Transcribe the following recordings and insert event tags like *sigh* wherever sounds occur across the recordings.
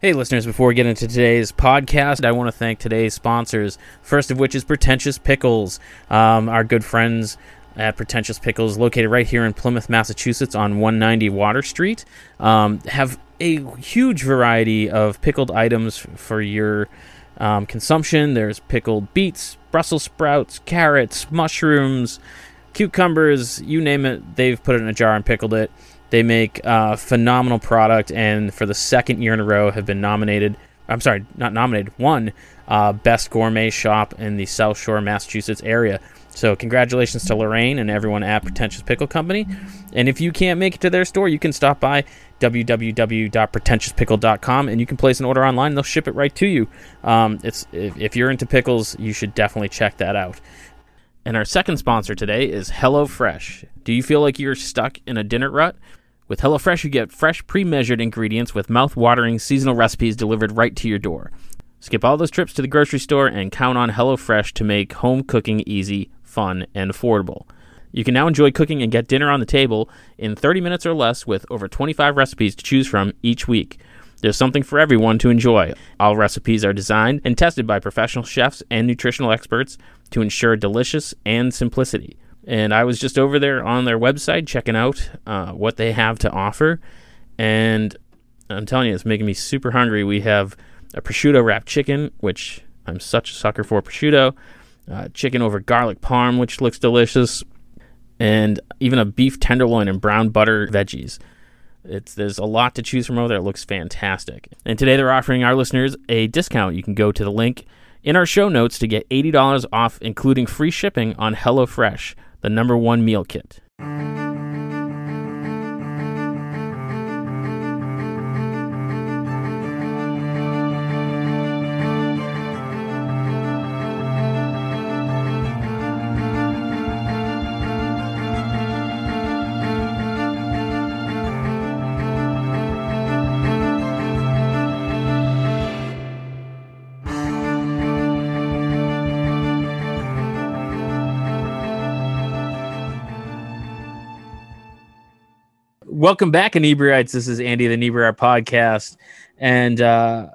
Hey, listeners, before we get into today's podcast, I want to thank today's sponsors. First of which is Pretentious Pickles, um, our good friends at Pretentious Pickles, located right here in Plymouth, Massachusetts on 190 Water Street. Um, have a huge variety of pickled items for your um, consumption. There's pickled beets, Brussels sprouts, carrots, mushrooms, cucumbers, you name it, they've put it in a jar and pickled it. They make a phenomenal product, and for the second year in a row, have been nominated. I'm sorry, not nominated. One uh, best gourmet shop in the South Shore, Massachusetts area. So congratulations to Lorraine and everyone at Pretentious Pickle Company. And if you can't make it to their store, you can stop by www.pretentiouspickle.com and you can place an order online. They'll ship it right to you. Um, it's if, if you're into pickles, you should definitely check that out. And our second sponsor today is HelloFresh. Do you feel like you're stuck in a dinner rut? With HelloFresh, you get fresh, pre measured ingredients with mouth watering seasonal recipes delivered right to your door. Skip all those trips to the grocery store and count on HelloFresh to make home cooking easy, fun, and affordable. You can now enjoy cooking and get dinner on the table in 30 minutes or less with over 25 recipes to choose from each week. There's something for everyone to enjoy. All recipes are designed and tested by professional chefs and nutritional experts to ensure delicious and simplicity. And I was just over there on their website checking out uh, what they have to offer. And I'm telling you, it's making me super hungry. We have a prosciutto wrapped chicken, which I'm such a sucker for prosciutto, uh, chicken over garlic parm, which looks delicious, and even a beef tenderloin and brown butter veggies. It's there's a lot to choose from over there. It looks fantastic. And today they're offering our listeners a discount. You can go to the link in our show notes to get $80 off, including free shipping on HelloFresh the number one meal kit. Welcome back, inebriates. This is Andy, the Inebriate Podcast, and uh,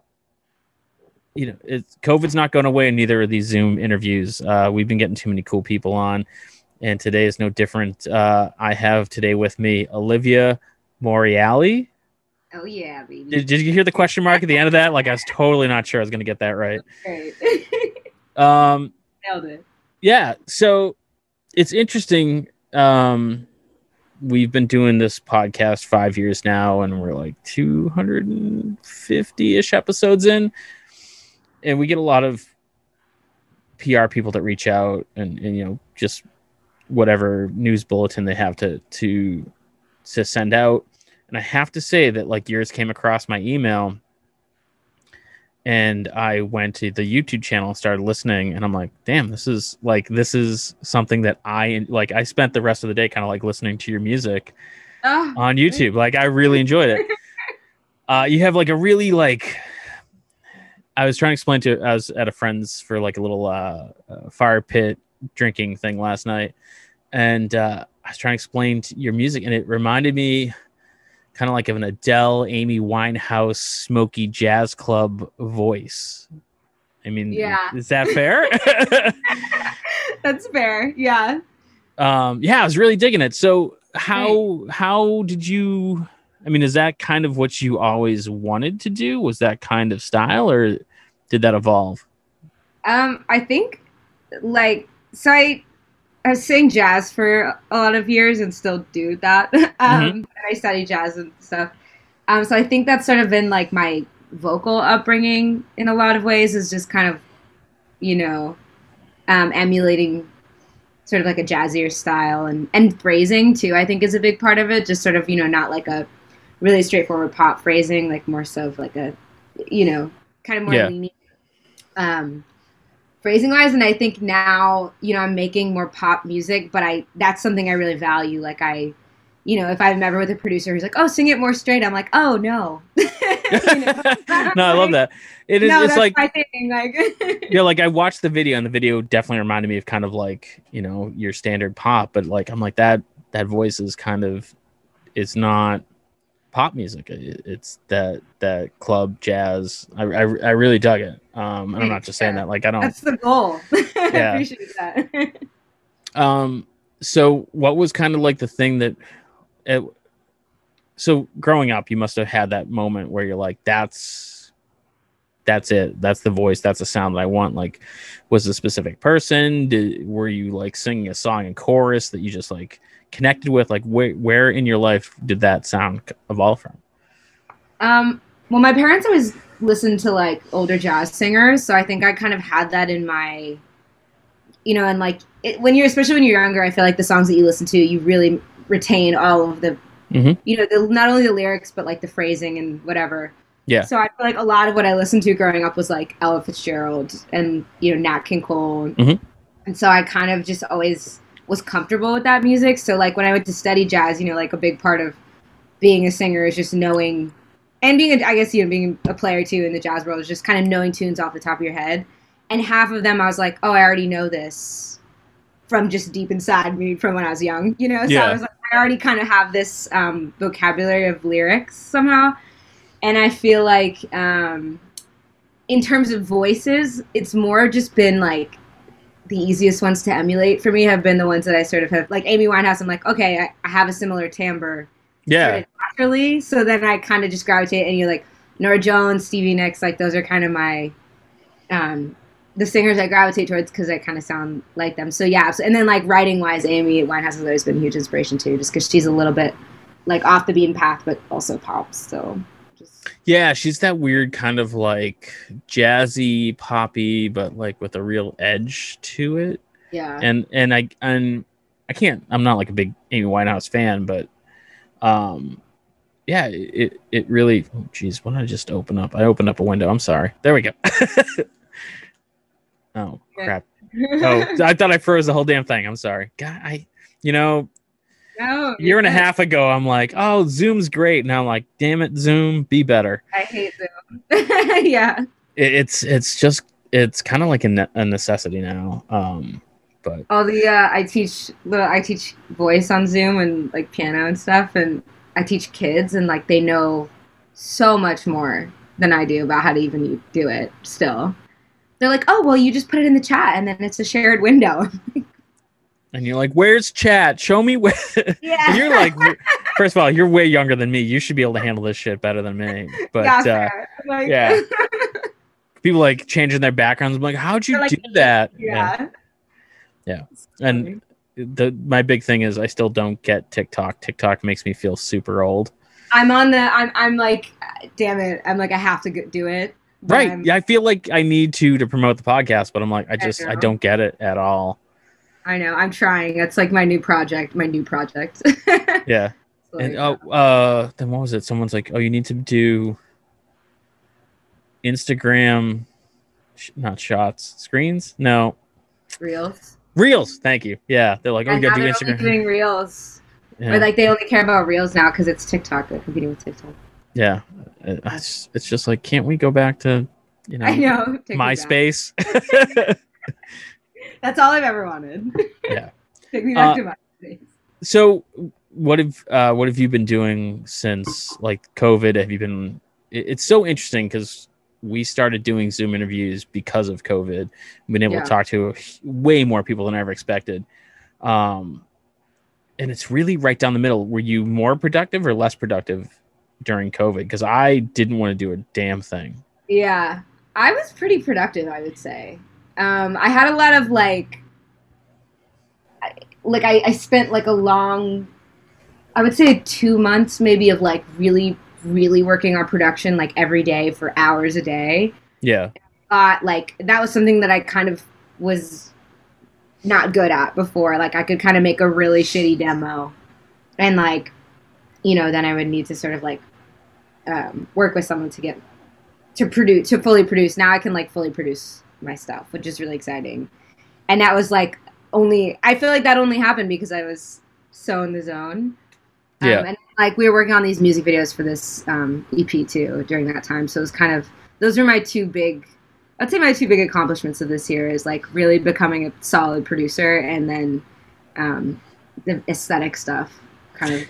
you know, it's, COVID's not going away in neither of these Zoom interviews. Uh, we've been getting too many cool people on, and today is no different. Uh, I have today with me Olivia Moriali. Oh yeah, baby. Did, did you hear the question mark at the end of that? Like I was totally not sure I was going to get that right. Right. *laughs* Um, Nailed it. yeah, so it's interesting. Um, we've been doing this podcast five years now, and we're like 250 ish episodes in, and we get a lot of PR people that reach out and, and you know just whatever news bulletin they have to to to send out. And I have to say that like yours came across my email and I went to the YouTube channel and started listening and I'm like, damn, this is like this is something that I like I spent the rest of the day kind of like listening to your music Oh, on YouTube. Like I really enjoyed it. *laughs* Uh you have like a really like I was trying to explain to I was at a friend's for like a little uh, uh fire pit drinking thing last night and uh I was trying to explain to your music and it reminded me kind of like of an Adele, Amy Winehouse, smoky jazz club voice. I mean, Yeah. is that fair? *laughs* *laughs* That's fair. Yeah. um, yeah, I was really digging it. So how how did you? I mean, is that kind of what you always wanted to do? Was that kind of style, or did that evolve? Um, I think like so I I was singing jazz for a lot of years and still do that. *laughs* um and I study jazz and stuff. Um, so I think that's sort of been like my vocal upbringing in a lot of ways is just kind of, you know, um, emulating sort of like a jazzier style and and phrasing too. I think is a big part of it. Just sort of you know not like a really straightforward pop phrasing, like more so of like a, you know, kind of more Yeah. leaning, um, phrasing wise. And I think now you know I'm making more pop music, but I that's something I really value. Like I. You know, if I'm ever with a producer who's like, "Oh, sing it more straight," I'm like, "Oh no." *laughs* *laughs* No, I love that. It is. no, it's that's like my thing. Like, *laughs* yeah, like I watched the video, and the video definitely reminded me of kind of like you know your standard pop, but like I'm like that that voice is kind of it's not pop music. It's that that club jazz. I, I, I really dug it. Um, and I'm not just saying that like I don't. That's the goal. *laughs* I appreciate that. *laughs* um. So, what was kind of like the thing that, it, so growing up, you must have had that moment where you're like, "That's, that's it. That's the voice. That's the sound that I want." Like, was a specific person? Did were you like singing a song in chorus that you just like? connected with like where where in your life did that sound evolve from um well my parents always listened to like older jazz singers so i think i kind of had that in my you know and like it, when you're especially when you're younger i feel like the songs that you listen to you really retain all of the mm-hmm. you know the, not only the lyrics but like the phrasing and whatever yeah so i feel like a lot of what i listened to growing up was like ella fitzgerald and you know nat king cole mm-hmm. and so i kind of just always was comfortable with that music. So like when I went to study jazz, you know, like a big part of being a singer is just knowing and being a, I guess you know being a player too in the jazz world is just kind of knowing tunes off the top of your head. And half of them I was like, oh, I already know this from just deep inside me from when I was young, you know. So yeah. I was like, I already kind of have this um, vocabulary of lyrics somehow, and I feel like um, in terms of voices, it's more just been like the easiest ones to emulate for me have been the ones that I sort of have like Amy Winehouse. I'm like, okay, I, I have a similar timbre. Yeah. naturally. So then I kind of just gravitate and you're like Norah Jones, Stevie Nicks, like those are kind of my um the singers I gravitate towards because I kind of sound like them. So yeah, so, and then like writing wise, Amy Winehouse has always been a huge inspiration too, just because she's a little bit like off the beaten path, but also pops. So yeah, she's that weird kind of like jazzy, poppy, but like with a real edge to it. Yeah. And and I and I can't. I'm not like a big Amy Winehouse fan, but um, yeah, it it really. Oh, geez, what did I just open up? I opened up a window. I'm sorry. There we go. *laughs* oh crap. *laughs* oh, I thought I froze the whole damn thing. I'm sorry. God, I, you know, no, year and a half ago, I'm like, oh, Zoom's great. Now I'm like, damn it, Zoom, be better. I hate Zoom. *laughs* yeah. It, it's it's just it's kind of like a, ne- a, necessity now. Um, but all the uh, I teach little I teach voice on Zoom and like piano and stuff, and I teach kids, and like they know so much more than I do about how to even do it. Still, they're like, oh well, you just put it in the chat, and then it's a shared window. *laughs* and you're like, "Where's chat? Show me where." Yeah. *laughs* you're like, *laughs* first of all, you're way younger than me. You should be able to handle this shit better than me. But yeah, uh, like... yeah. people like changing their backgrounds. I'm like, how'd you like, do that? Yeah. Yeah. Yeah. And the my big thing is I still don't get TikTok. TikTok makes me feel super old. I'm on the. I'm. I'm like, damn it. I'm like, I have to do it. Right. Yeah. I feel like I need to to promote the podcast, but I'm like, I just I, I don't get it at all. I know. I'm trying. That's like my new project. My new project. *laughs* yeah. and oh, uh, then what was it? Someone's like, "Oh, you need to do Instagram, sh- not shots, screens. No, reels. Reels. Thank you. Yeah, they're like, "Oh, you gotta do Instagram." Doing reels. Yeah. Or like they only care about reels now because it's TikTok. They're competing with TikTok. Yeah, it's, it's just like, can't we go back to, you know, I know MySpace? *laughs* That's all I've ever wanted. Yeah. *laughs* Take me back uh, to my space. So what have uh, what have you been doing since like COVID? Have you been? It's so interesting because we started doing Zoom interviews because of COVID. We've been able yeah. to talk to way more people than I ever expected. Um, and it's really right down the middle. Were you more productive or less productive during COVID? Because I didn't want to do a damn thing. Yeah, I was pretty productive, I would say. Um, I had a lot of like, like I, I spent like a long, I would say two months maybe of like really, really working on production like every day for hours a day. Yeah. Uh, like that was something that I kind of was not good at before. Like I could kind of make a really shitty demo, and like, you know, then I would need to sort of like um, work with someone to get to produce to fully produce. Now I can like fully produce my stuff, which is really exciting. And that was like only I feel like that only happened because I was so in the zone. Um, yeah. And like we were working on these music videos for this um, EP too during that time, so it was kind of those are my two big. I'd say my two big accomplishments of this year is like really becoming a solid producer and then um, the aesthetic stuff kind of.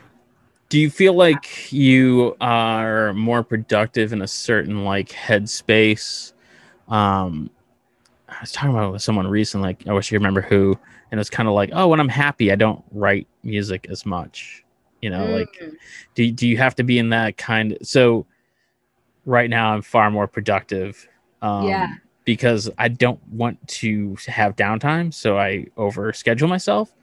Do you feel like you are more productive in a certain like headspace? Um i was talking about it with someone recently like i wish you remember who and it's kind of like oh when i'm happy i don't write music as much you know mm. like do, do you have to be in that kind of, so right now i'm far more productive um yeah because i don't want to have downtime so i over schedule myself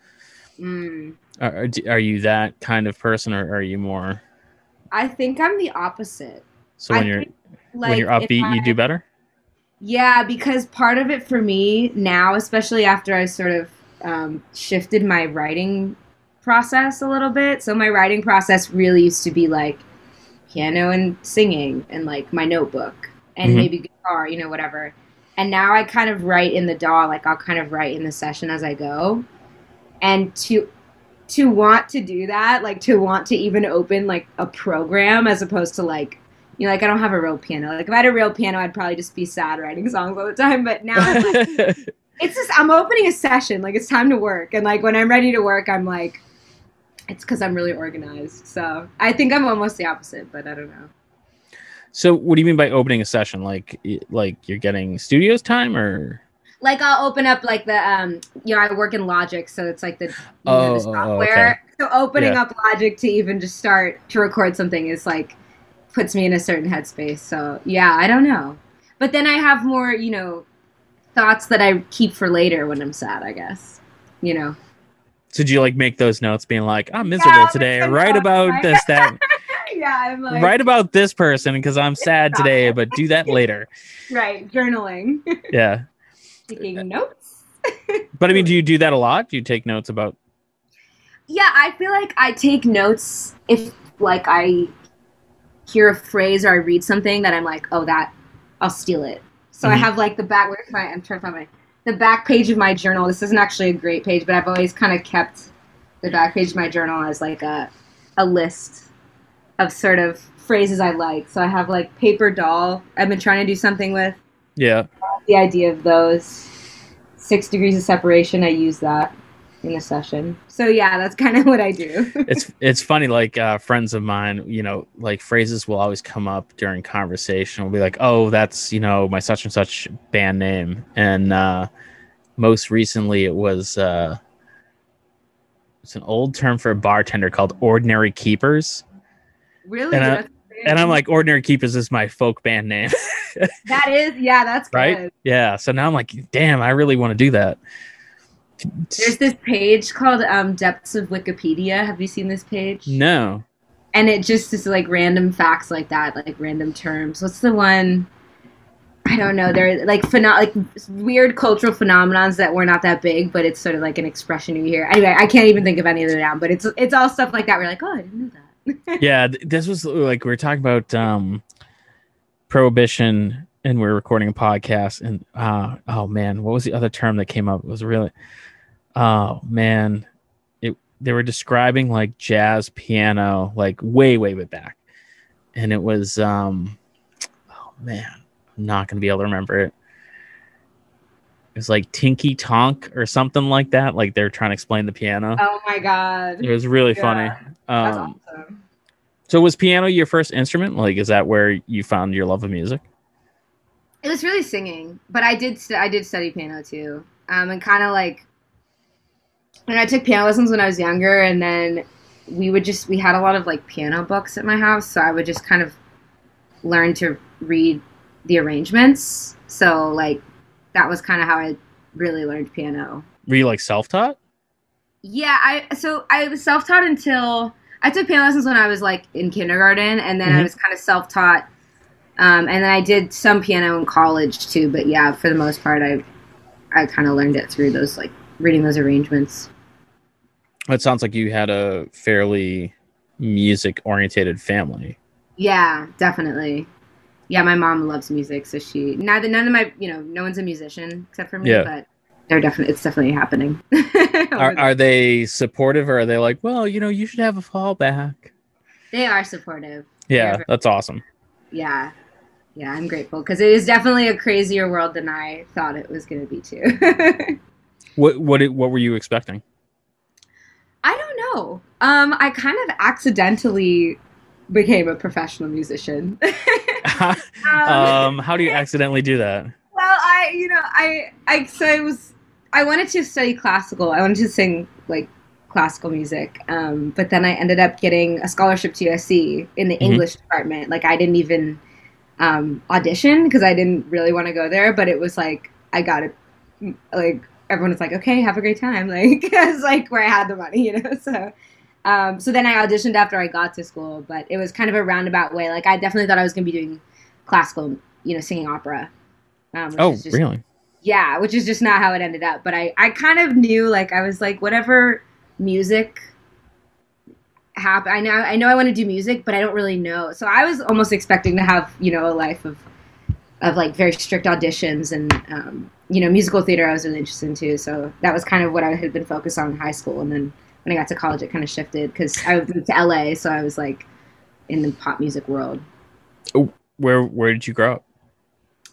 mm. are, are you that kind of person or are you more i think i'm the opposite so when I you're think, like, when you're upbeat I, you do better yeah because part of it for me now especially after i sort of um, shifted my writing process a little bit. So my writing process really used to be like piano and singing and like my notebook and mm-hmm. maybe guitar, you know, whatever. And now I kind of write in the DAW, like I'll kind of write in the session as I go. And to to want to do that, like to want to even open like a program as opposed to like you know, like I don't have a real piano. Like if I had a real piano, I'd probably just be sad writing *laughs* songs all the time. But now like, *laughs* it's just I'm opening a session, like it's time to work. And like when I'm ready to work, I'm like it's because I'm really organized. So I think I'm almost the opposite, but I don't know. So what do you mean by opening a session? Like like you're getting studios time or like I'll open up like the um you know I work in Logic so it's like the you oh, know, the oh, software. Okay. So opening yeah. up Logic to even just start to record something is like puts me in a certain headspace. So yeah, I don't know. But then I have more, you know, thoughts that I keep for later when I'm sad, I guess. You know. So do you like make those notes being like, I'm miserable yeah, today, write about right? this, that. *laughs* yeah, I'm like write about this person because I'm sad today, but do that later. *laughs* right, journaling. *laughs* yeah. Taking notes. but I mean, do you do that a lot? Do you take notes about Yeah, I feel like I take notes if like I hear a phrase or I read something that I'm like, oh that I'll steal it. So mm-hmm. I have like the back where's my I'm trying to find my the back page of my journal. This isn't actually a great page, but I've always kind of kept the back page of my journal as like a a list of sort of phrases I like. So I have like paper doll. I've been trying to do something with. Yeah. The idea of those six degrees of separation. I use that in a session. So yeah, that's kind of *laughs* what I do. it's it's funny, like uh, friends of mine, you know, like phrases will always come up during conversation. We'll be like, "Oh, that's you know my such and such band name," and uh, most recently it was uh, it's an old term for a bartender called ordinary keepers. Really? And, I, and I'm like, ordinary keepers is my folk band name. *laughs* that is, yeah, that's good. right. Yeah. So now I'm like, damn, I really want to do that. There's this page called um, Depths of Wikipedia. Have you seen this page? No. And it just is like random facts like that, like random terms. What's the one? I don't know. They're like pheno- like weird cultural phenomenons that were not that big, but it's sort of like an expression you hear. Anyway, I can't even think of any of them now, but it's it's all stuff like that. We're like, oh, I didn't know that. *laughs* yeah, this was like we were talking about um, prohibition, and we are recording a podcast, and uh, oh man, what was the other term that came up? It was really oh man, it they were describing like jazz piano like way way way back, and it was um, oh man, I'm not gonna be able to remember it. It was like Tinky Tonk or something like that. Like they're trying to explain the piano. Oh my god! It was really yeah. funny. Um, awesome. So was piano your first instrument? Like, is that where you found your love of music? It was really singing, but I did st- I did study piano too, um, and kind of like and I took piano lessons when I was younger, and then we would just we had a lot of like piano books at my house, so I would just kind of learn to read the arrangements. So like that was kind of how I really learned piano. Were you like self taught? Yeah, I so I was self taught until I took piano lessons when I was like in kindergarten, and then mm-hmm. I was kind of self taught. Um, and then I did some piano in college too, but yeah, for the most part, I I kind of learned it through those like reading those arrangements. It sounds like you had a fairly music orientated family. Yeah, definitely. Yeah, my mom loves music, so she neither none of my you know no one's a musician except for me, yeah. but they're definitely it's definitely happening. *laughs* are, are they supportive or are they like, well, you know, you should have a fallback? They are supportive. Yeah, very, that's awesome. Yeah, yeah, I'm grateful because it is definitely a crazier world than I thought it was going to be too. *laughs* what what what were you expecting? I know. Um, I kind of accidentally became a professional musician. *laughs* um, how do you accidentally do that? Well, I, you know, I, I, so I was, I wanted to study classical. I wanted to sing like classical music. Um, but then I ended up getting a scholarship to USC in the mm-hmm. English department. Like I didn't even um, audition because I didn't really want to go there. But it was like I got it. Like everyone was like, "Okay, have a great time." *laughs* Like it's like where I had the money, you know. *laughs* So. Um, so then I auditioned after I got to school, but it was kind of a roundabout way. Like I definitely thought I was going to be doing classical, you know, singing opera. Um, oh, just, really? Yeah, which is just not how it ended up. But I, I kind of knew, like, I was like, whatever music happen. I know, I know, I want to do music, but I don't really know. So I was almost expecting to have, you know, a life of, of like very strict auditions and, um, you know, musical theater. I was really interested in too. So that was kind of what I had been focused on in high school, and then when I got to college, it kind of shifted because I moved to LA, so I was like in the pop music world. Oh, where where did you grow up?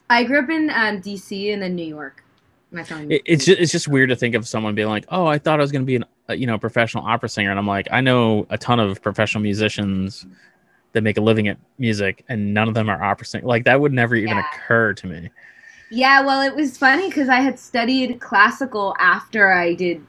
I grew up in um, DC and then New York. My family. it's just, it's just weird to think of someone being like, "Oh, I thought I was going to be an uh, you know professional opera singer," and I'm like, I know a ton of professional musicians that make a living at music, and none of them are opera singers. Like that would never even yeah. occur to me. Yeah, well, it was funny because I had studied classical after I did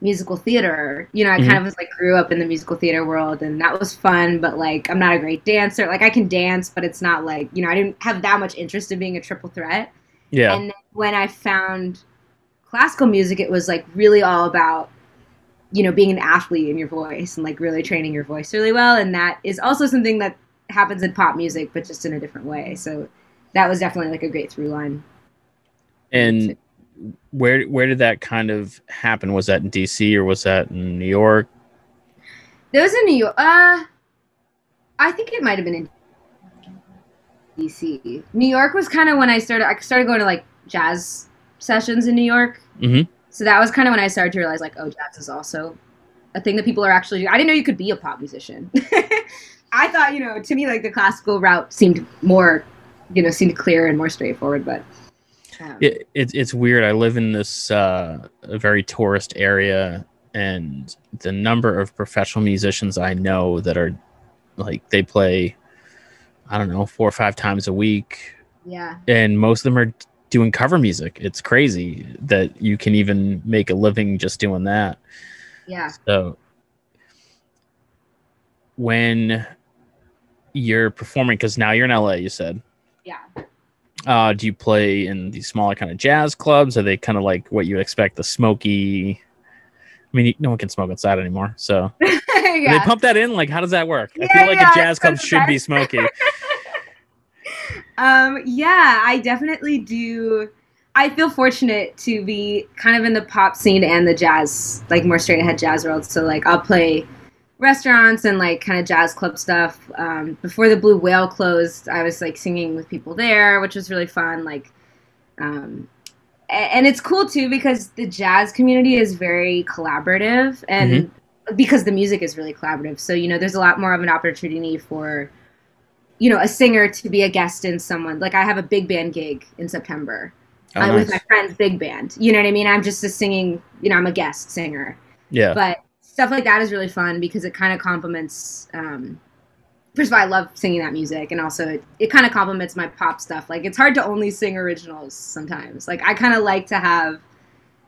musical theater. You know, I mm-hmm. kind of was like grew up in the musical theater world and that was fun, but like I'm not a great dancer. Like I can dance, but it's not like, you know, I didn't have that much interest in being a triple threat. Yeah. And when I found classical music, it was like really all about you know, being an athlete in your voice and like really training your voice really well. And that is also something that happens in pop music, but just in a different way. So that was definitely like a great through line. And where where did that kind of happen? Was that in DC or was that in New York? That was in New York. Uh, I think it might have been in DC. New York was kind of when I started. I started going to like jazz sessions in New York. Mm-hmm. So that was kind of when I started to realize like, oh, jazz is also a thing that people are actually doing. I didn't know you could be a pop musician. *laughs* I thought, you know, to me, like the classical route seemed more, you know, seemed clear and more straightforward, but it, it, it's weird. I live in this uh, very tourist area, and the number of professional musicians I know that are like they play, I don't know, four or five times a week. Yeah. And most of them are doing cover music. It's crazy that you can even make a living just doing that. Yeah. So when you're performing, because now you're in LA, you said. Yeah. Uh, do you play in these smaller kind of jazz clubs? Are they kind of like what you expect, the smoky? I mean, no one can smoke outside anymore, so *laughs* yeah. they pump that in. Like, how does that work? Yeah, I feel like yeah, a jazz club should be smoky. *laughs* um, yeah, I definitely do. I feel fortunate to be kind of in the pop scene and the jazz, like more straight ahead jazz world. So, like, I'll play restaurants and like kind of jazz club stuff. Um, before the Blue Whale closed, I was like singing with people there, which was really fun. Like, um, and it's cool too because the jazz community is very collaborative and mm-hmm. because the music is really collaborative. So, you know, there's a lot more of an opportunity for, you know, a singer to be a guest in someone. Like, I have a big band gig in September. Oh, uh, nice. With my friend's big band, you know what I mean. I'm just a singing, you know, I'm a guest singer. Yeah. But stuff like that is really fun because it kind of complements. Um, first of all, I love singing that music, and also it, it kind of complements my pop stuff. Like it's hard to only sing originals sometimes. Like I kind of like to have,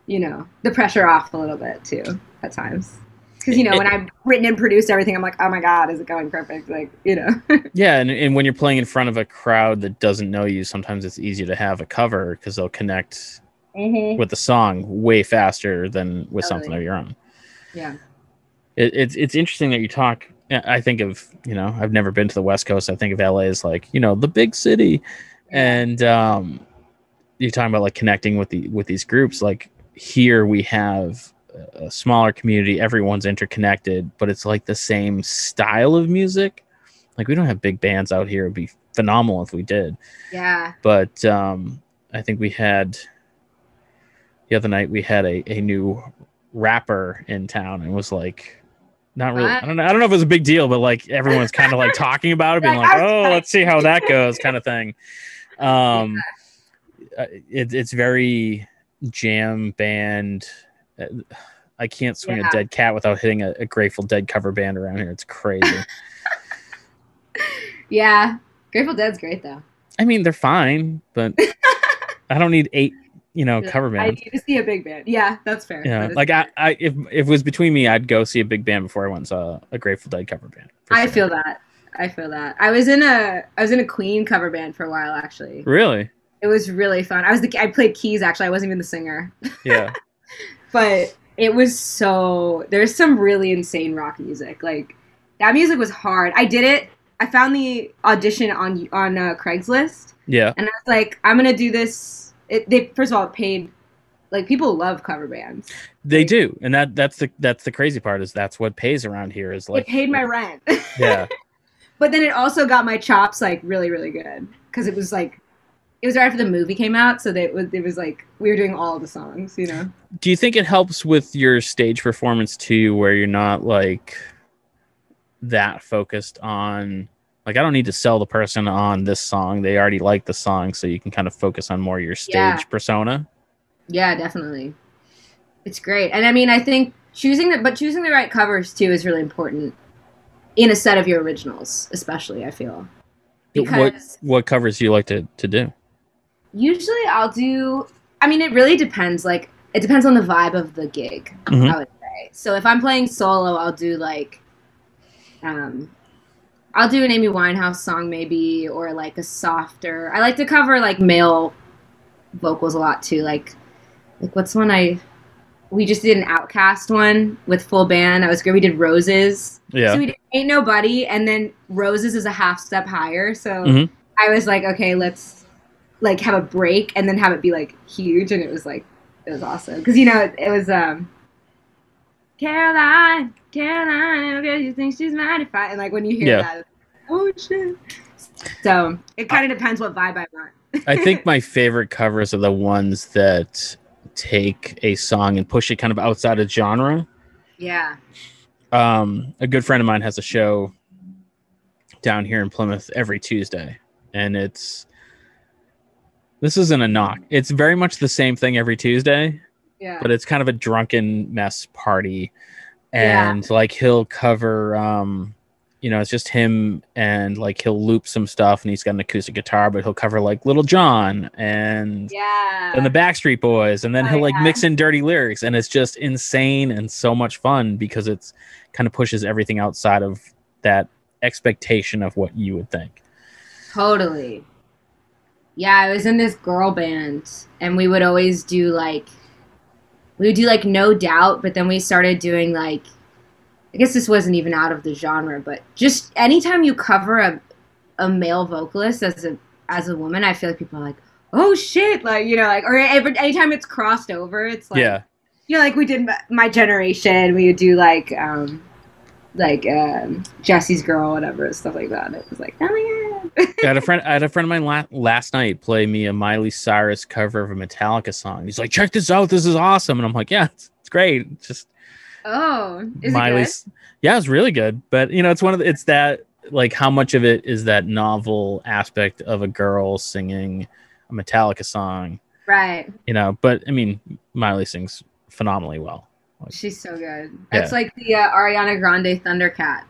you know, the pressure off a little bit too at times. Because you know, when I've written and produced everything, I'm like, oh my god, is it going perfect? Like you know. *laughs* yeah, and, and when you're playing in front of a crowd that doesn't know you, sometimes it's easier to have a cover because they'll connect mm-hmm. with the song way faster than with totally. something of your own. Yeah it, it's it's interesting that you talk. I think of you know I've never been to the West Coast. I think of LA as like you know the big city, and um, you're talking about like connecting with the with these groups. Like here we have a smaller community. Everyone's interconnected, but it's like the same style of music. Like we don't have big bands out here. It'd be phenomenal if we did. Yeah. But um, I think we had the other night we had a, a new rapper in town and was like not really. I don't know. I don't know if it was a big deal, but like everyone's kind of like *laughs* talking about it, being like, "Oh, let's see how that goes," kind of thing. Um, uh, it, it's very jam band. Uh, I can't swing Yeah. a dead cat without hitting a, a Grateful Dead cover band around here. It's crazy. *laughs* Yeah, Grateful Dead's great though. I mean, they're fine, but *laughs* I don't need eight, you know, cover band. I need to see a big band. Yeah, that's fair. Yeah, like I, fair. I, if if it was between me, I'd go see a big band before I went and saw a Grateful Dead cover band. I sure. feel that. I feel that. I was in a I was in a Queen cover band for a while actually. really, It was really fun. I was the I played keys actually. I wasn't even the singer, yeah, *laughs* but it was so. There's some really insane rock music. Like that music was hard. I did it. I found the audition on on uh, Craigslist, yeah, and I was like, I'm gonna do this. It, they first of all paid. Like people love cover bands. they do, and that that's the that's the crazy part is that's what pays around here is like it paid my rent. *laughs* yeah, but then it also got my chops like really really good because it was like it was right after the movie came out so that it was, it was like we were doing all the songs you know do you think it helps with your stage performance too where you're not like that focused on like i don't need to sell the person on this song. They already like the song so you can kind of focus on more your stage Yeah. persona. Yeah definitely. It's great. And i mean i think choosing the but choosing the right covers too is really important in a set of your originals especially i feel. What because what covers do you like to, to do? Usually i'll do i mean it really depends. Like it depends on the vibe of the gig Mhm. i would say. So if i'm playing solo i'll do like um i'll do an amy winehouse song maybe or like a softer i like to cover like male vocals a lot too like like what's one i we just did an OutKast one with full band i was great. we did roses yeah so we did ain't nobody and then roses is a half step higher so Mhm. i was like okay let's like have a break and then have it be like huge and it was like it was awesome because you know it, it was um caroline caroline okay you think she's mad if i and like when you hear Yeah. that like, oh shit so it kind of depends what vibe i want i think *laughs* my favorite covers are the ones that take a song and push it kind of outside of genre yeah um, a good friend of mine has a show down here in Plymouth every Tuesday, and it's this isn't a knock. It's very much the same thing every Tuesday, yeah but it's kind of a drunken mess party, Yeah. and like he'll cover, um, you know, it's just him and like he'll loop some stuff, and he's got an acoustic guitar, but he'll cover like Little John and yeah and the Backstreet Boys, and then Oh, he'll like yeah. mix in dirty lyrics, and it's just insane and so much fun because it's kind of pushes everything outside of that expectation of what you would think. Totally. Yeah, I was in this girl band and we would always do like we would do like no doubt, but then we started doing like I guess this wasn't even out of the genre, but just anytime you cover a a male vocalist as a as a woman, I feel like people are like, "Oh shit!" Like you know, like or every, anytime it's crossed over, it's like yeah, you know, like we did my, generation. We would do like um like um Jesse's girl, whatever stuff like that. It was like, oh my god. I had a friend. I had a friend of mine la- last night play me a Miley Cyrus cover of a Metallica song. He's like, "Check this out. This is awesome." And I'm like, "Yeah, it's, it's great. It's just Oh, is Miley's. Yeah, it's really good. But you know, it's one of the, it's that like how much of it is that novel aspect of a girl singing a Metallica song. Right. you know but i mean miley sings phenomenally well She's so good. That's like the uh, Ariana Grande Thundercat.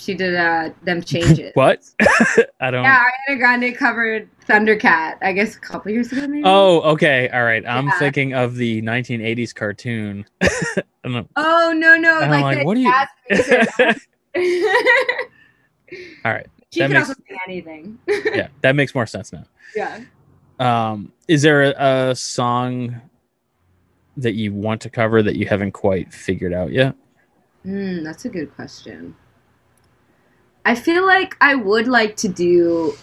She did uh them change it. *laughs* what *laughs* i don't Yeah, Ariana Grande covered Thundercat. I guess a couple years ago, maybe. oh okay all right i'm Yeah. thinking of the 1980s cartoon *laughs* Oh no no! And I'm like, like, what do you- all right she That can makes- also sing anything. yeah that makes more sense now yeah. um is there a, a song that you want to cover that you haven't quite figured out yet Mm, that's a good question. I feel like I would like to do.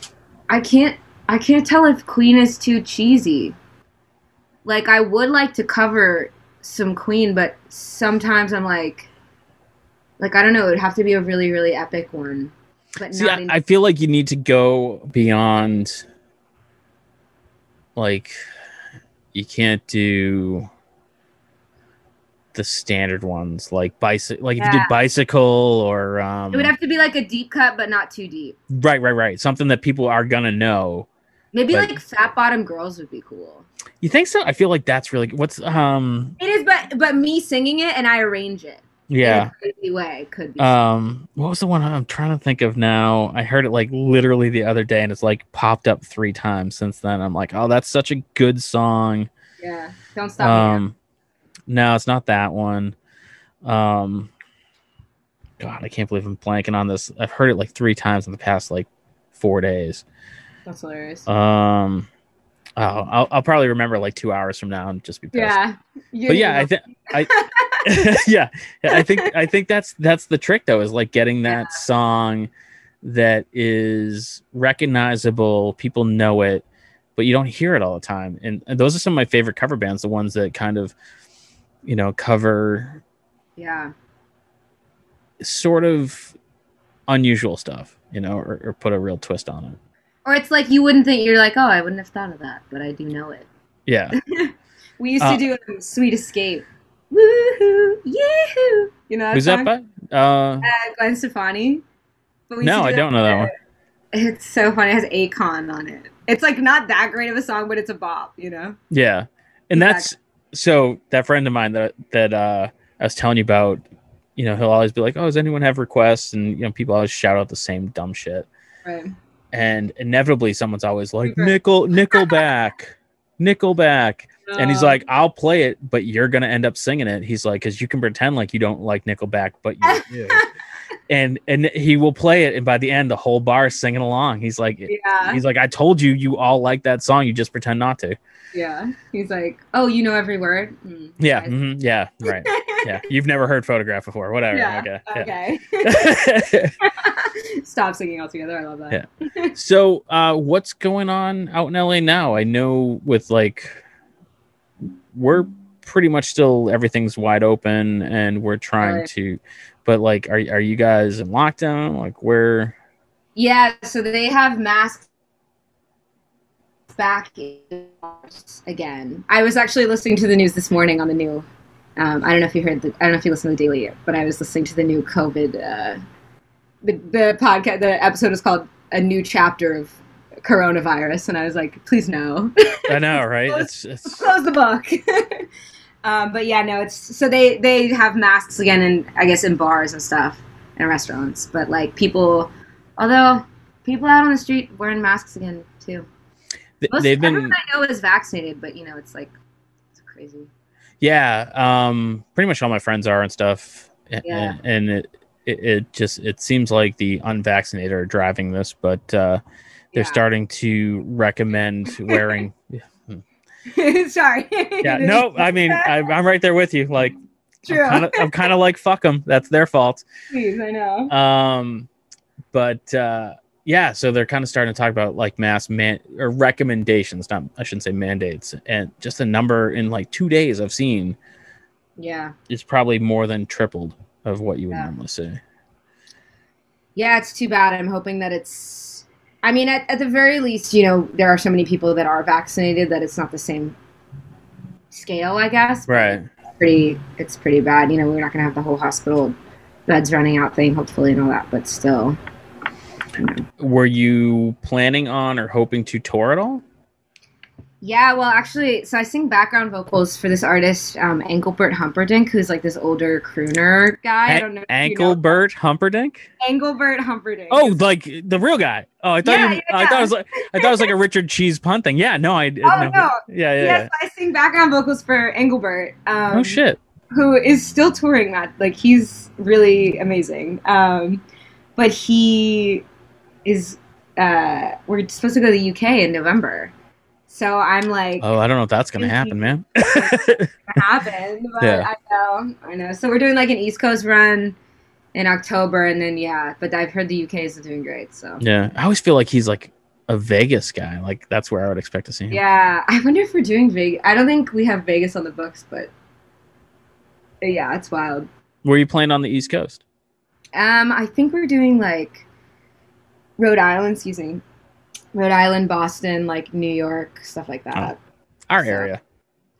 I can't. I can't tell if Queen is too cheesy. Like I would like to cover some Queen, but sometimes I'm like, like I don't know. It would have to be a really, really epic one, but See, in, I feel like you need to go beyond like you can't do the standard ones like bicycle like if you did bicycle or um it would have to be like a deep cut, but not too deep. right right right something that people are gonna know Maybe But- like fat bottom girls would be cool. You think so? I feel like that's really what's um It is, but but me singing it and I arrange it. yeah. In a crazy way could be. Um, what was the one I'm trying to think of now? I heard it like literally the other day, and it's like popped up three times since then. I'm like, oh, that's such a good song. yeah. Don't stop me. Um, no, it's not that one. Um, God, I can't believe I'm blanking on this. I've heard it like three times in the past like four days. That's hilarious. Um, oh, I'll, I'll probably remember like two hours from now and just be pissed. yeah. But yeah, I think I *laughs* yeah, yeah, I think I think that's that's the trick though is like getting that Yeah. song that is recognizable, people know it, but you don't hear it all the time. And, and those are some of my favorite cover bands, the ones that kind of you know cover yeah. sort of unusual stuff, you know, or, or put a real twist on it. Or it's like you wouldn't think you're like, oh, I wouldn't have thought of that, but I do know it. Yeah. *laughs* We used Uh, to do um, Sweet Escape. Woohoo! Yahoo! You know that Who's song? that by? Uh, Uh, Gwen Stefani. But we no, to I do don't know that one. It's so funny. It has Akon on it. It's like not that great of a song, but it's a bop, you know? Yeah. And that's so that friend of mine that that uh I was telling you about, you know, he'll always be like, Oh, does anyone have requests? And you know, people always shout out the same dumb shit. Right. And inevitably someone's always like, Right. Nickel Nickelback. Nickelback. And he's like, I'll play it, but you're gonna end up singing it. He's like, because you can pretend like you don't like Nickelback, but you *laughs* do. and and he will play it, and by the end, the whole bar is singing along. He's like, yeah, he's like, I told you, you all like that song. You just pretend not to. Yeah. He's like, oh, you know every word. Hmm, Yeah, mhm, yeah, right. Yeah, *laughs* you've never heard photograph before. Whatever. Yeah, Okay. Okay. *laughs* Stop singing altogether. I love that. Yeah. *laughs* so, uh, what's going on out in LA now? I know with like, we're pretty much still everything's wide open, and we're trying Right. to. But like, are are you guys in lockdown? Like, where? Yeah, so they have masks back again. I was actually listening to the news this morning on the new. Um, I don't know if you heard the. I don't know if you listened to the daily but I was listening to the new COVID. Uh, the the podcast. The episode is called "A New Chapter of Coronavirus," and I was like, "Please no, I know, right? *laughs* It's it's close the book." *laughs* um, but yeah, no, it's so they they have masks again, in I guess in bars and stuff and restaurants. But like people, although people out on the street wearing masks again too. Th- Most they've been I know is vaccinated, but you know it's like it's crazy. yeah. Um, pretty much all my friends are and stuff. a- Yeah. and it, it it just it seems like the unvaccinated are driving this, but uh, they're Yeah. starting to recommend wearing. *laughs* *laughs* *laughs* Sorry. yeah, no, I mean I, I'm right there with you. Like True. I'm kind of I'm kind of like fuck them. That's their fault. Please, I know. Um, but uh, yeah, so they're kind of starting to talk about like mass man or recommendations. Not I shouldn't say mandates, and just the number in like two days I've seen Yeah. is probably more than tripled of what you would Yeah. normally see. Yeah, it's too bad. I'm hoping that it's. I mean, at, at the very least, you know, there are so many people that are vaccinated that it's not the same scale, I guess. Right. it's Pretty, it's pretty bad. You know, we're not going to have the whole hospital beds running out thing, hopefully, and all that, but still. You. Were you planning on or hoping to tour at all? Yeah, well, actually, so I sing background vocals for this artist, um, Engelbert Humperdinck, who's like this older crooner guy. I don't know. if you know- Humperdinck? Engelbert Humperdinck. Oh, like the real guy. Oh, I thought Yeah, you, yeah, I thought it was like I thought it was like a Richard Cheese pun thing. Yeah, no, I. Oh, no. no. Yeah, yeah. yes, I sing background vocals for Engelbert. Um, Oh shit. who is still touring that. Like he's really amazing. Um, but he is. Uh, we're supposed to go to the UK in November, so I'm like, Oh, I don't know if that's gonna happen, man. *laughs* happen. *laughs* But Yeah. I know, I know. So we're doing like an East Coast run in October, and then yeah. But I've heard the UK is doing great. So yeah, I always feel like he's like a Vegas guy. Like that's where I would expect to see him. yeah, I wonder if we're doing Vegas. I don't think we have Vegas on the books, but yeah, it's wild. Were you playing on the East Coast? Um, I think we're doing like Rhode Island, excuse me, Rhode Island, Boston, like New York, stuff like that. Our So- area.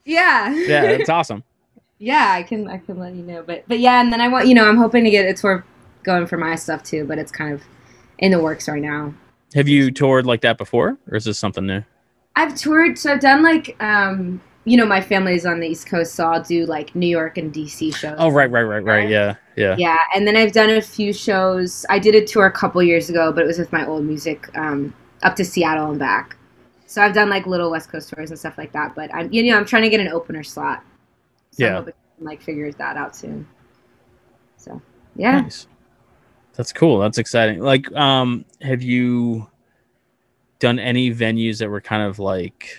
Yeah, Yeah, it's awesome. *laughs* yeah. I can, I can let you know, but but yeah, and then I want, you know, I'm hoping to get a tour going for my stuff too, but it's kind of in the works right now. Have you toured like that before, or is this something new? I've toured, so I've done like, um, you know, my family's on the East Coast, so I'll do like New York and DC shows. Oh, right, right, right, right. Yeah, yeah. Yeah, and then I've done a few shows. I did a tour a couple years ago, but it was with my old music, um, up to Seattle and back. So I've done like little West Coast tours and stuff like that. But I'm, you know, I'm trying to get an opener slot. So Yeah. I'm hoping can, like figure that out soon. So yeah. Nice. That's cool. That's exciting. Like, um, have you done any venues that were kind of like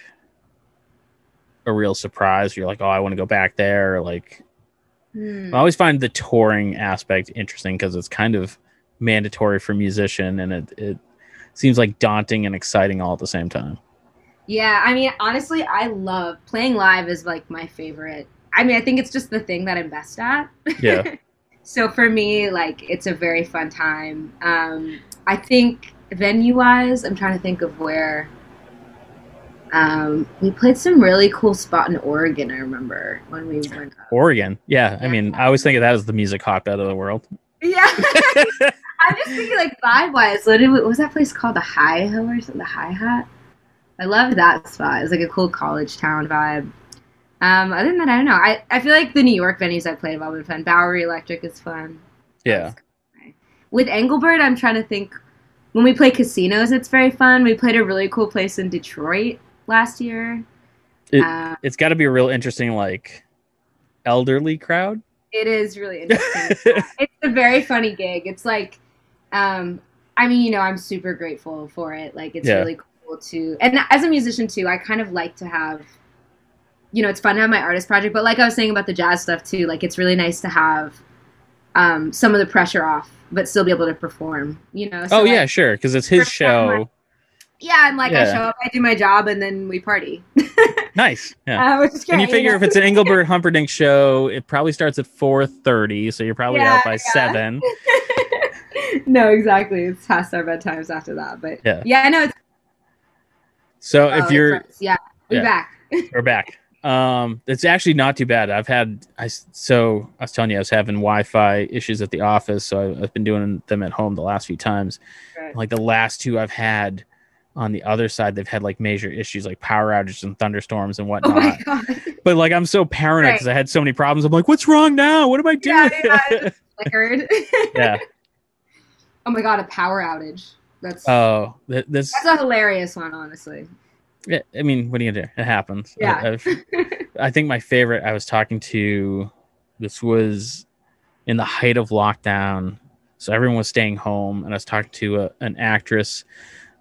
a real surprise? You're like, oh, I want to go back there. Or like, Hmm. I always find the touring aspect interesting because it's kind of mandatory for musician, and it it seems like daunting and exciting all at the same time. Yeah, I mean, honestly, I love playing live. Is like my favorite. I mean, I think it's just the thing that I'm best at. Yeah. *laughs* so for me, like, it's a very fun time. Um, I think venue wise, I'm trying to think of where. Um, we played some really cool spot in Oregon. I remember when we went. Up. Oregon. Yeah. I mean, I always think of that as the music hotbed of the world. Yeah, *laughs* *laughs* I'm just thinking like vibe wise. What, what was that place called? The Hi Ho or something? The Hi Hat. I love that spot. It was like a cool college town vibe. Um, other than that, I don't know. I, I feel like the New York venues I played have all been fun. Bowery Electric is fun. Yeah. With Engelbert, I'm trying to think. When we play casinos, it's very fun. We played a really cool place in Detroit last year. It- Uh, It's got to be a real interesting, like, elderly crowd. It is really interesting. *laughs* it's a very funny gig. It's like, um, I mean, you know, I'm super grateful for it. Like, it's Yeah. really cool to, and as a musician too, I kind of like to have, you know, it's fun to have my artist project. But like I was saying about the jazz stuff too, like it's really nice to have um, some of the pressure off, but still be able to perform. You know? So, oh like, yeah, sure, because it's his show. Yeah. I'm like I show up, I do my job, and then we party. *laughs* Nice. Yeah. uh, which is great. and you figure if it's an *laughs* Engelbert Humperdinck show, it probably starts at four thirty, so you're probably Yeah, out by yeah. seven. *laughs* no, exactly. It's past our bedtimes after that, but Yeah. yeah, I know. It's, So oh, if you're yeah, we're Yeah. back. we're back. Um, it's actually not too bad. I've had I so I was telling you I was having Wi-Fi issues at the office, so I, I've been doing them at home the last few times. Right. Like the last two I've had on the other side, they've had like major issues like power outages and thunderstorms and Oh whatnot. god. but like I'm so paranoid because I had so many problems. I'm like, what's wrong now? What am I doing? Yeah, *laughs* yeah. Flickered. yeah. oh my god, a power outage. That's Oh, th- this. that's a hilarious one, honestly. Yeah, I mean, what are you gonna do? It happens. I- Yeah. I've- I think my favorite. I was talking to. This was in the height of lockdown, so everyone was staying home, and I was talking to a, an actress,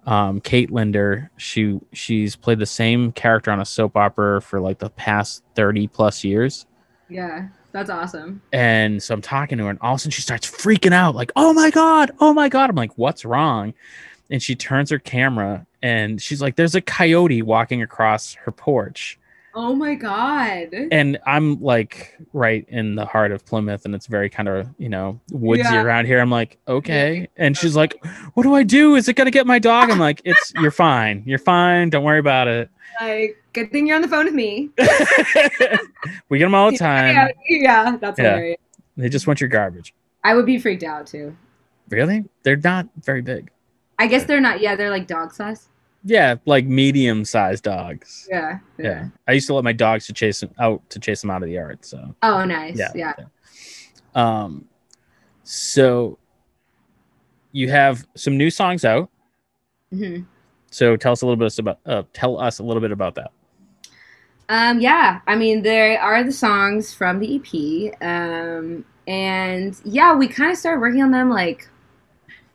um, Kate Linder. She she's played the same character on a soap opera for like the past thirty plus years. yeah, that's awesome. And so I'm talking to her, and all of a sudden she starts freaking out, like, "Oh my god, oh my god!" I'm like, "What's wrong?" And she turns her camera, and she's like, "There's a coyote walking across her porch." Oh my god. And I'm like right in the heart of Plymouth, and it's very kind of you know woodsy Yeah. around here. I'm like, okay. And she's like, "What do I do? Is it gonna get my dog?" I'm like, "It's you're fine, you're fine. Don't worry about it. Like, good thing you're on the phone with me. *laughs* we get them all the *laughs* time. Yeah, yeah that's Yeah. hilarious. They just want your garbage. I would be freaked out too. Really? They're not very big." I guess they're not. Yeah, they're like dog size. Yeah, like medium sized dogs. Yeah, Yeah. I used to let my dogs to chase them out to chase them out of the yard. So Oh, nice. yeah. Yeah. Um so you have some new songs out. hmm So tell us a little bit about uh, tell us a little bit about that. Um, yeah, I mean, there are the songs from the EP. Um, and yeah, we kind of started working on them like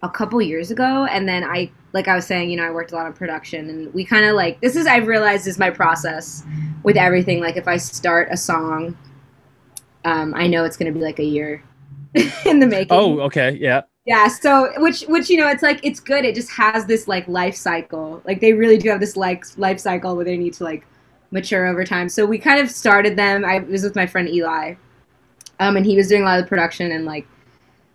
a couple years ago. And then I, like I was saying, you know, I worked a lot on production and we kind of like, this is, I've realized is my process with everything. Like if I start a song, um, I know it's going to be like a year *laughs* in the making. Oh, okay. Yeah. Yeah, so which which you know it's like it's good. It just has this like life cycle. Like they really do have this like life cycle where they need to like mature over time. So we kind of started them. I was with my friend Eli, um, and he was doing a lot of the production and like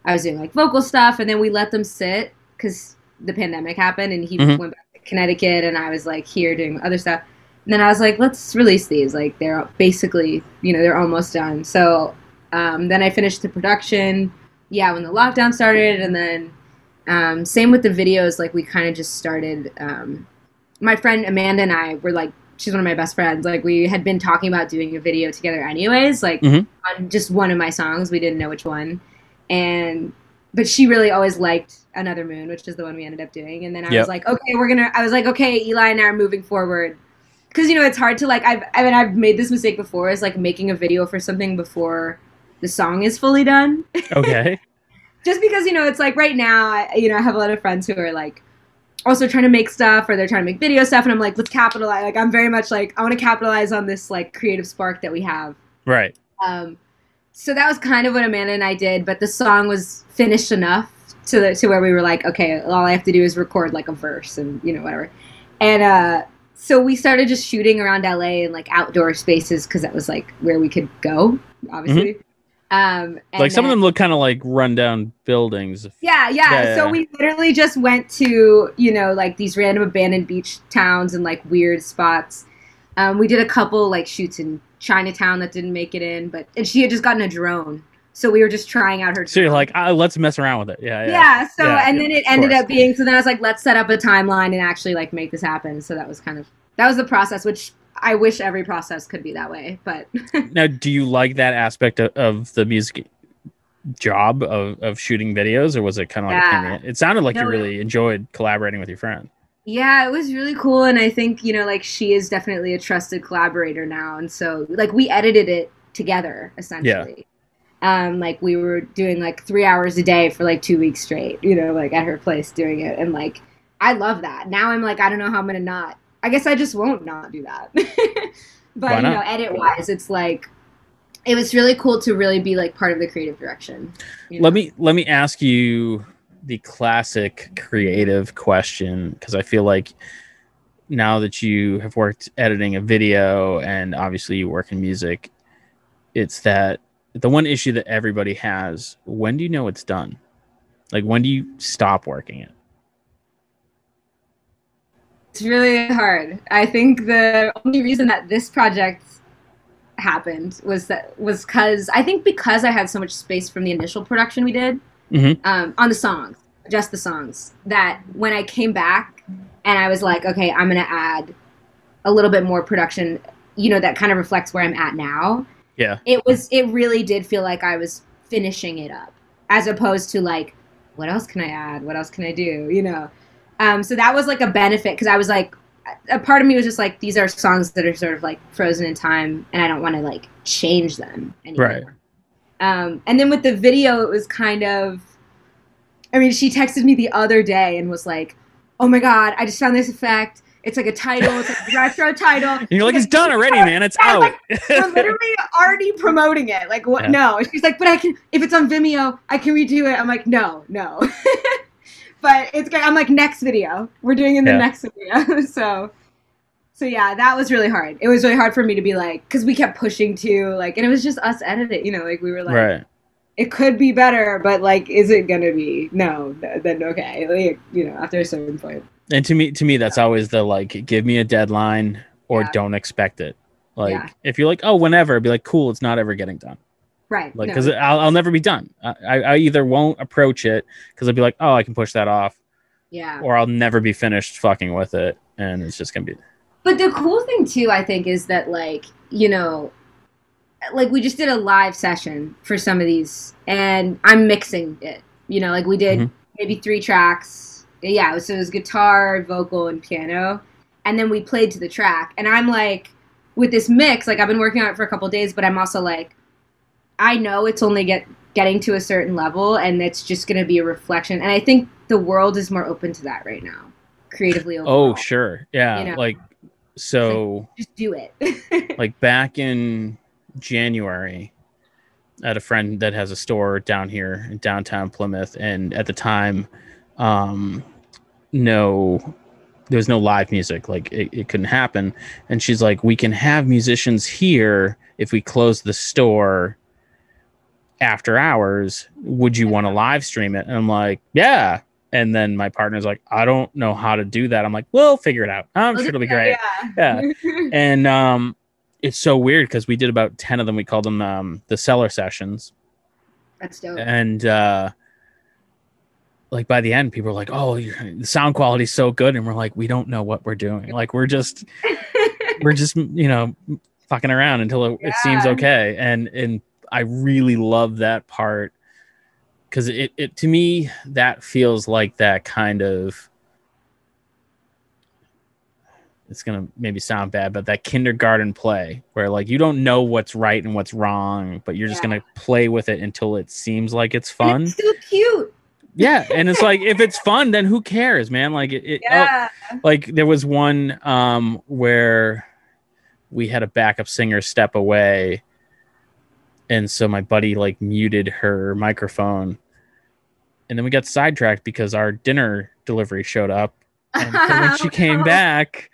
I was doing like vocal stuff, and then we let them sit because the pandemic happened, and he Mhm. went back to Connecticut, and I was like here doing other stuff. And then I was like, let's release these. Like they're basically you know they're almost done. So um, then I finished the production yeah, when the lockdown started, and then Um, same with the videos. Like we kind of just started. Um, my friend Amanda and I were like, she's one of my best friends. Like we had been talking about doing a video together, anyways. Like Mhm. on just one of my songs, we didn't know which one, and but she really always liked Another Moon, which is the one we ended up doing. And then I Yep. was like, okay, we're gonna. I was like, okay, Eli and I are moving forward. Because you know it's hard to like I've I mean I've made this mistake before is like making a video for something before the song is fully done *laughs* Okay. just because you know it's like right now I, you know i have a lot of friends who are like also trying to make stuff or they're trying to make video stuff and i'm like let's capitalize like i'm very much like i want to capitalize on this like creative spark that we have right. um so that was kind of what amanda and i did but the song was finished enough to the, to where we were like okay all i have to do is record like a verse and you know whatever and uh so we started just shooting around la in like outdoor spaces because that was like where we could go obviously um and like some of them look kind of like rundown buildings. yeah, yeah, Yeah, So we literally just went to, you know, like these random abandoned beach towns and like weird spots. Um, we did a couple like shoots in Chinatown that didn't make it in, but and she had just gotten a drone, so we were just trying out her. So you're like, ah, let's mess around with it. Yeah. yeah. Yeah. so Yeah, and yeah, then it ended course. up being so then I was like, let's set up a timeline and actually like make this happen. So that was kind of that was the process, which I wish every process could be that way, but *laughs* Now, do you like that aspect of, of the music job of, of shooting videos, or was it kind of like a pain in the Yeah. it sounded like you No, it- really enjoyed collaborating with your friend? Yeah, it was really cool, and I think you know, like she is definitely a trusted collaborator now, and so like we edited it together essentially. Yeah. Um, like we were doing like three hours a day for like two weeks straight, you know, like at her place doing it, and like I love that. Now I'm like, I don't know how I'm gonna not. I guess I just won't not do that. *laughs* but you know, edit wise, it's like it was really cool to really be like part of the creative direction. you Let me let me ask you the classic creative question because I feel like now that you have worked editing a video and obviously you work in music, it's that the one issue that everybody has. When do you know it's done? Like when do you stop working it? It's really hard. I think the only reason that this project happened was that was because I think because I had so much space from the initial production we did Mhm. um, on the songs, just the songs. That when I came back and I was like, okay, I'm gonna add a little bit more production. You know, that kind of reflects where I'm at now. Yeah. It was. It really did feel like I was finishing it up, as opposed to like, what else can I add? What else can I do? You know. Um, so that was like a benefit because I was like, a part of me was just like, these are songs that are sort of like frozen in time, and I don't want to like change them anymore. Right. Um, and then with the video, it was kind of, I mean, she texted me the other day and was like, "Oh my god, I just found this effect. It's like a title. It's like a retro title." And *laughs* you're like, it's done already, man. It's out. like, We're literally already promoting it. Like, what? Yeah. No. She's like, but I can, if it's on Vimeo, I can redo it. I'm like, no, no. *laughs* but it's good. I'm like, next video. We're doing it in the Yeah. next video. *laughs* so, so yeah, that was really hard. It was really hard for me to be like, because we kept pushing to like, and it was just us editing. You know, like we were like, right. it could be better, but like, is it gonna be? No. Then okay. Like, you know, after a certain point. And to me, to me, that's always the like, give me a deadline or Yeah. don't expect it. Like, Yeah. if you're like, oh, whenever, be like, cool, it's not ever getting done. Right. Like, no. because I'll, I'll never be done. I, I I either won't approach it because I'll be like, oh, I can push that off, yeah. or I'll never be finished fucking with it, and it's just gonna be. But the cool thing too, I think, is that like you know, like we just did a live session for some of these, and I'm mixing it. You know, like we did Mhm. maybe three tracks. Yeah, so it was guitar, vocal, and piano, and then we played to the track. And I'm like, with this mix, like I've been working on it for a couple of days, but I'm also like, I know it's only get getting to a certain level, and it's just going to be a reflection. And I think the world is more open to that right now, creatively. Open. Oh, sure, yeah. You know. Like, so just do it. *laughs* like back in January, I had a friend that has a store down here in downtown Plymouth, and at the time, um, no, there was no live music. Like it, it couldn't happen. And she's like, "We can have musicians here if we close the store after hours. Would you want to live stream it?" And I'm like, "Yeah." And then my partner's like, "I don't know how to do that." I'm like, "We'll figure it out. I'm sure it'll be great." Yeah Yeah. *laughs* and um it's so weird because we did about 10 of them we called them um the seller sessions That's dope. and uh like by the end, people are like, "Oh, the sound quality's so good," and we're like, "We don't know what we're doing. Like we're just *laughs* we're just you know fucking around until it, yeah. it seems okay." And and I really love that part because it, it to me that feels like that kind of it's gonna maybe sound bad, but that kindergarten play where like you don't know what's right and what's wrong, but you're just gonna play with it until it seems like it's fun. It's so cute. Yeah, and it's like if it's fun, then who cares, man? Like it, it oh, yeah. Oh, like there was one um where we had a backup singer step away, and so my buddy like muted her microphone, and then we got sidetracked because our dinner delivery showed up, and when she *laughs* came back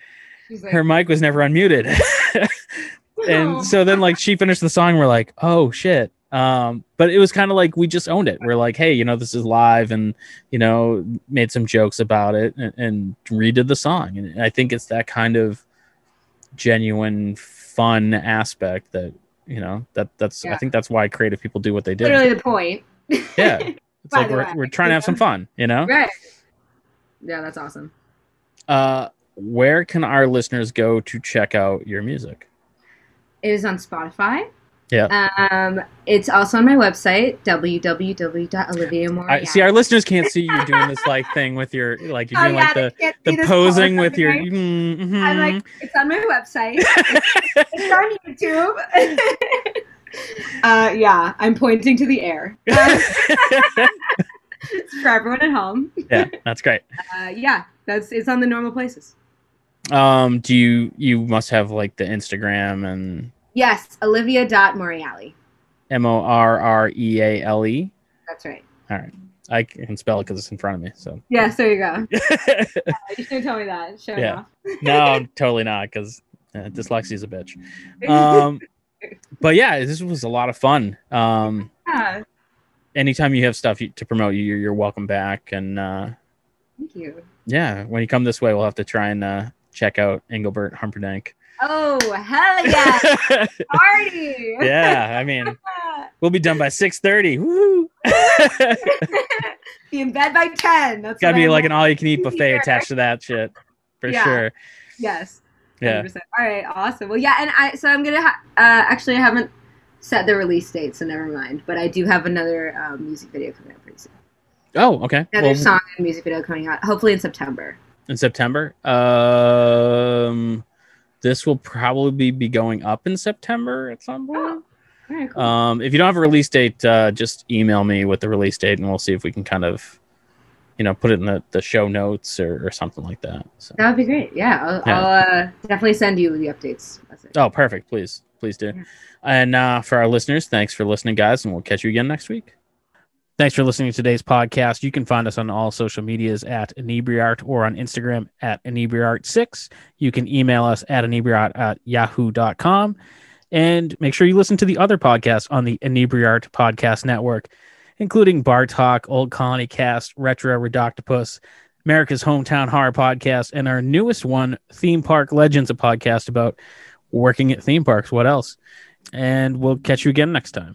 like, her mic was never unmuted. *laughs* and so then like she finished the song, we're like, oh shit. Um, but it was kind of like we just owned it. We're like, hey, you know, this is live, and you know, made some jokes about it and, and redid the song. And I think it's that kind of genuine fun aspect that you know that that's yeah. I think that's why creative people do what they do. Literally the point. *laughs* yeah, *laughs* it's like we're we're trying to have some fun, you know. Right. Yeah, that's awesome. Uh, where can our listeners go to check out your music? It is on Spotify. Yeah. Um, it's also on my website, www.oliviamorreale. I, see, our listeners can't see you doing this like thing with your like you're oh, doing oh, yeah, like the, the posing with your. Mm-hmm. I'm like, it's on my website. it's, *laughs* it's on YouTube. *laughs* uh, yeah, I'm pointing to the air. *laughs* it's for everyone at home. yeah, that's great. Uh, yeah, that's it's on the normal places. Um, do you you must have like the Instagram and Yes, Olivia dot Morreale. M O R R E A L E. That's right. All right. I can spell it because it's in front of me. So yes, there you go. *laughs* yeah, you should tell me that. Show yeah. no, totally not because uh, dyslexia is a bitch. *laughs* Um, but yeah, this was a lot of fun. Um, yeah. Anytime you have stuff to promote, you you're welcome back. And uh, thank you. Yeah, when you come this way, we'll have to try and uh, check out Engelbert Humperdinck. Oh hell yeah! *laughs* Party! yeah, I mean, *laughs* we'll be done by six thirty. Woo! *laughs* be in bed by ten. That's gotta be I'm like an all-you-can-eat buffet here. attached to that shit for yeah. sure. Yes. 100%. Yeah. All right. Awesome. Well, yeah, and I so I'm gonna ha- uh, actually I haven't set the release date, so never mind. But I do have another um, music video coming out pretty soon. Oh, okay. Another well, song and music video coming out, hopefully in September. In September. Um this will probably be going up in September at some point. Oh, cool. Um, if you don't have a release date, uh, just email me with the release date, and we'll see if we can kind of, you know, put it in the, the show notes or, or something like that. So. That would be great. Yeah, I'll, yeah. I'll uh, definitely send you the updates. Oh, perfect. Please, please do. Yeah. And uh, for our listeners, thanks for listening, guys, and we'll catch you again next week. Thanks for listening to today's podcast. You can find us on all social medias at Inebriart or on Instagram at Inebriart6. You can email us at inebriart at yahoo.com. And make sure you listen to the other podcasts on the Inebriart Podcast Network, including Bar Talk, Old Colony Cast, Retro Redoctopus, America's Hometown Horror Podcast, and our newest one, Theme Park Legends, a podcast about working at theme parks. What else? And we'll catch you again next time.